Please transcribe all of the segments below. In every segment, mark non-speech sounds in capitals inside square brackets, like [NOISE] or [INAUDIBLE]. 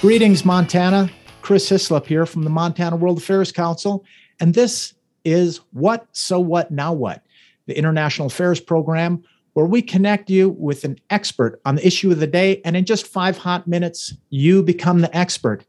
Greetings, Montana. Chris Hislop here from the Montana World Affairs Council. And this is What, So What, Now What, the International Affairs Program, where we connect you with an expert on the issue of the day. And in just five hot minutes, you become the expert.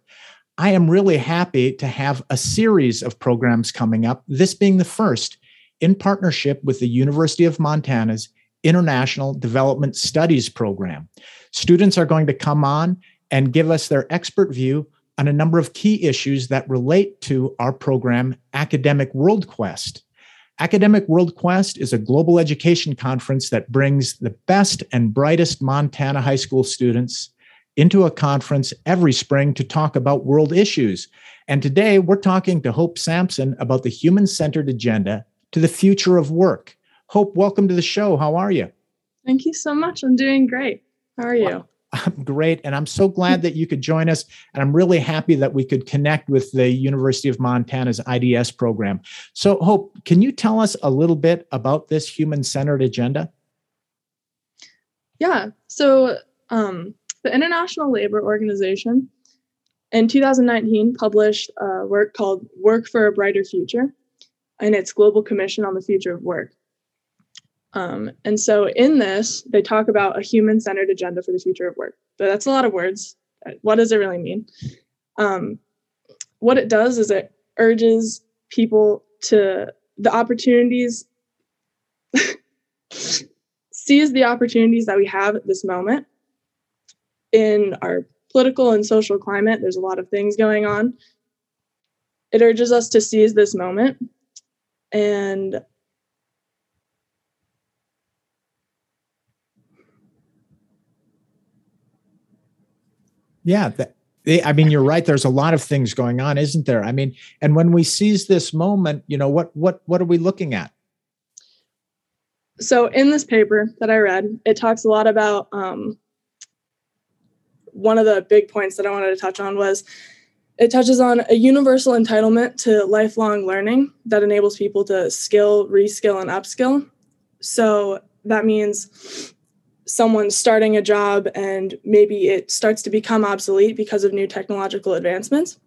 I am really happy to have a series of programs coming up, this being the first in partnership with the University of Montana's International Development Studies Program. Students are going to come on and give us their expert view on a number of key issues that relate to our program, Academic World Quest. Academic World Quest is a global education conference that brings the best and brightest Montana high school students into a conference every spring to talk about world issues. And today we're talking to Hope Sampson about the human centered agenda to the future of work. Hope, welcome to the show. How are you? Thank you so much. I'm doing great. How are you? I'm great. And I'm so glad that you could join us. And I'm really happy that we could connect with the University of Montana's IDS program. So, Hope, can you tell us a little bit about this human centered agenda? Yeah. So, um, the International Labor Organization in 2019 published a work called Work for a Brighter Future in its Global Commission on the Future of Work. Um, and so in this, they talk about a human centered agenda for the future of work. But that's a lot of words. What does it really mean? Um, what it does is it urges people to the opportunities, [LAUGHS] seize the opportunities that we have at this moment in our political and social climate. There's a lot of things going on. It urges us to seize this moment and Yeah, that, I mean, you're right. There's a lot of things going on, isn't there? I mean, and when we seize this moment, you know, what what what are we looking at? So in this paper that I read, it talks a lot about um, one of the big points that I wanted to touch on was it touches on a universal entitlement to lifelong learning that enables people to skill, reskill, and upskill. So that means someone starting a job and maybe it starts to become obsolete because of new technological advancements.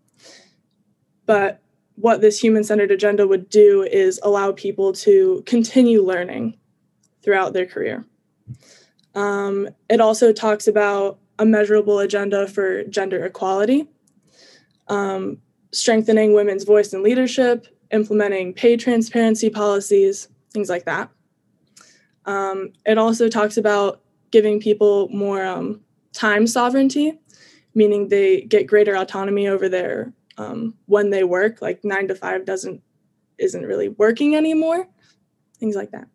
But what this human centered agenda would do is allow people to continue learning throughout their career. Um, it also talks about a measurable agenda for gender equality, um, strengthening women's voice and leadership, implementing pay transparency policies, things like that. Um, it also talks about giving people more um, time sovereignty, meaning they get greater autonomy over their um, when they work. Like nine to five doesn't isn't really working anymore. Things like that.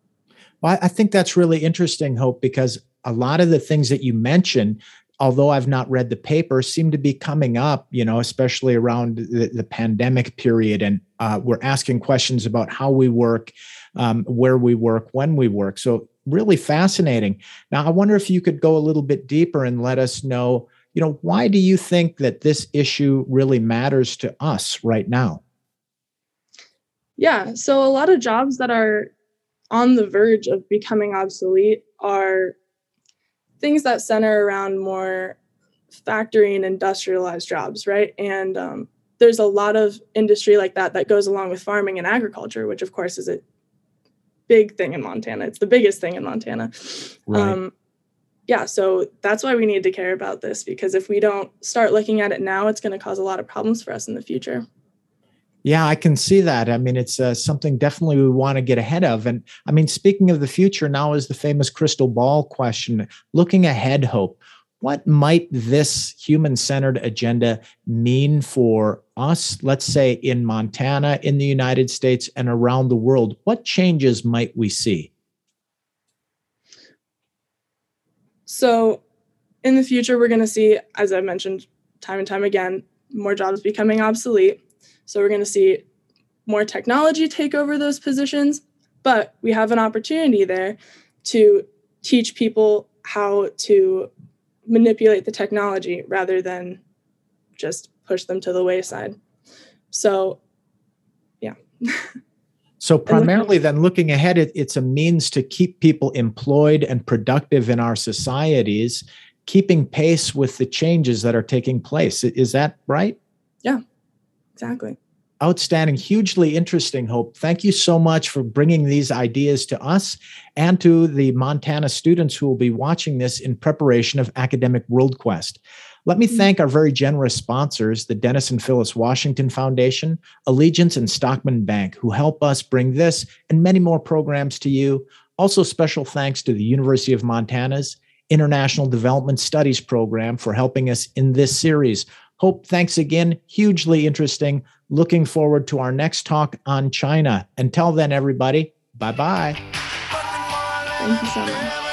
Well, I think that's really interesting, Hope, because a lot of the things that you mentioned although I've not read the paper, seem to be coming up, you know, especially around the, the pandemic period. And uh, we're asking questions about how we work, um, where we work, when we work. So really fascinating. Now, I wonder if you could go a little bit deeper and let us know, you know, why do you think that this issue really matters to us right now? Yeah, so a lot of jobs that are on the verge of becoming obsolete are things that center around more factory and industrialized jobs, right? And um, there's a lot of industry like that that goes along with farming and agriculture, which of course is a big thing in Montana. It's the biggest thing in Montana. Right. Um, yeah, so that's why we need to care about this because if we don't start looking at it now, it's going to cause a lot of problems for us in the future. Yeah, I can see that. I mean, it's uh, something definitely we want to get ahead of. And I mean, speaking of the future, now is the famous crystal ball question. Looking ahead, Hope, what might this human centered agenda mean for us, let's say in Montana, in the United States, and around the world? What changes might we see? So, in the future, we're going to see, as I mentioned time and time again, more jobs becoming obsolete. So, we're going to see more technology take over those positions, but we have an opportunity there to teach people how to manipulate the technology rather than just push them to the wayside. So, yeah. [LAUGHS] so, primarily, then looking ahead, it, it's a means to keep people employed and productive in our societies. keeping pace with the changes that are taking place. Is that right? Yeah, exactly. Outstanding, hugely interesting, Hope. Thank you so much for bringing these ideas to us and to the Montana students who will be watching this in preparation of Academic World Quest. Let me mm-hmm. thank our very generous sponsors, the Dennis and Phyllis Washington Foundation, Allegiance, and Stockman Bank, who help us bring this and many more programs to you. Also, special thanks to the University of Montana's International Development Studies Program for helping us in this series. Hope, thanks again. Hugely interesting. Looking forward to our next talk on China. Until then, everybody, bye bye. Thank you so much.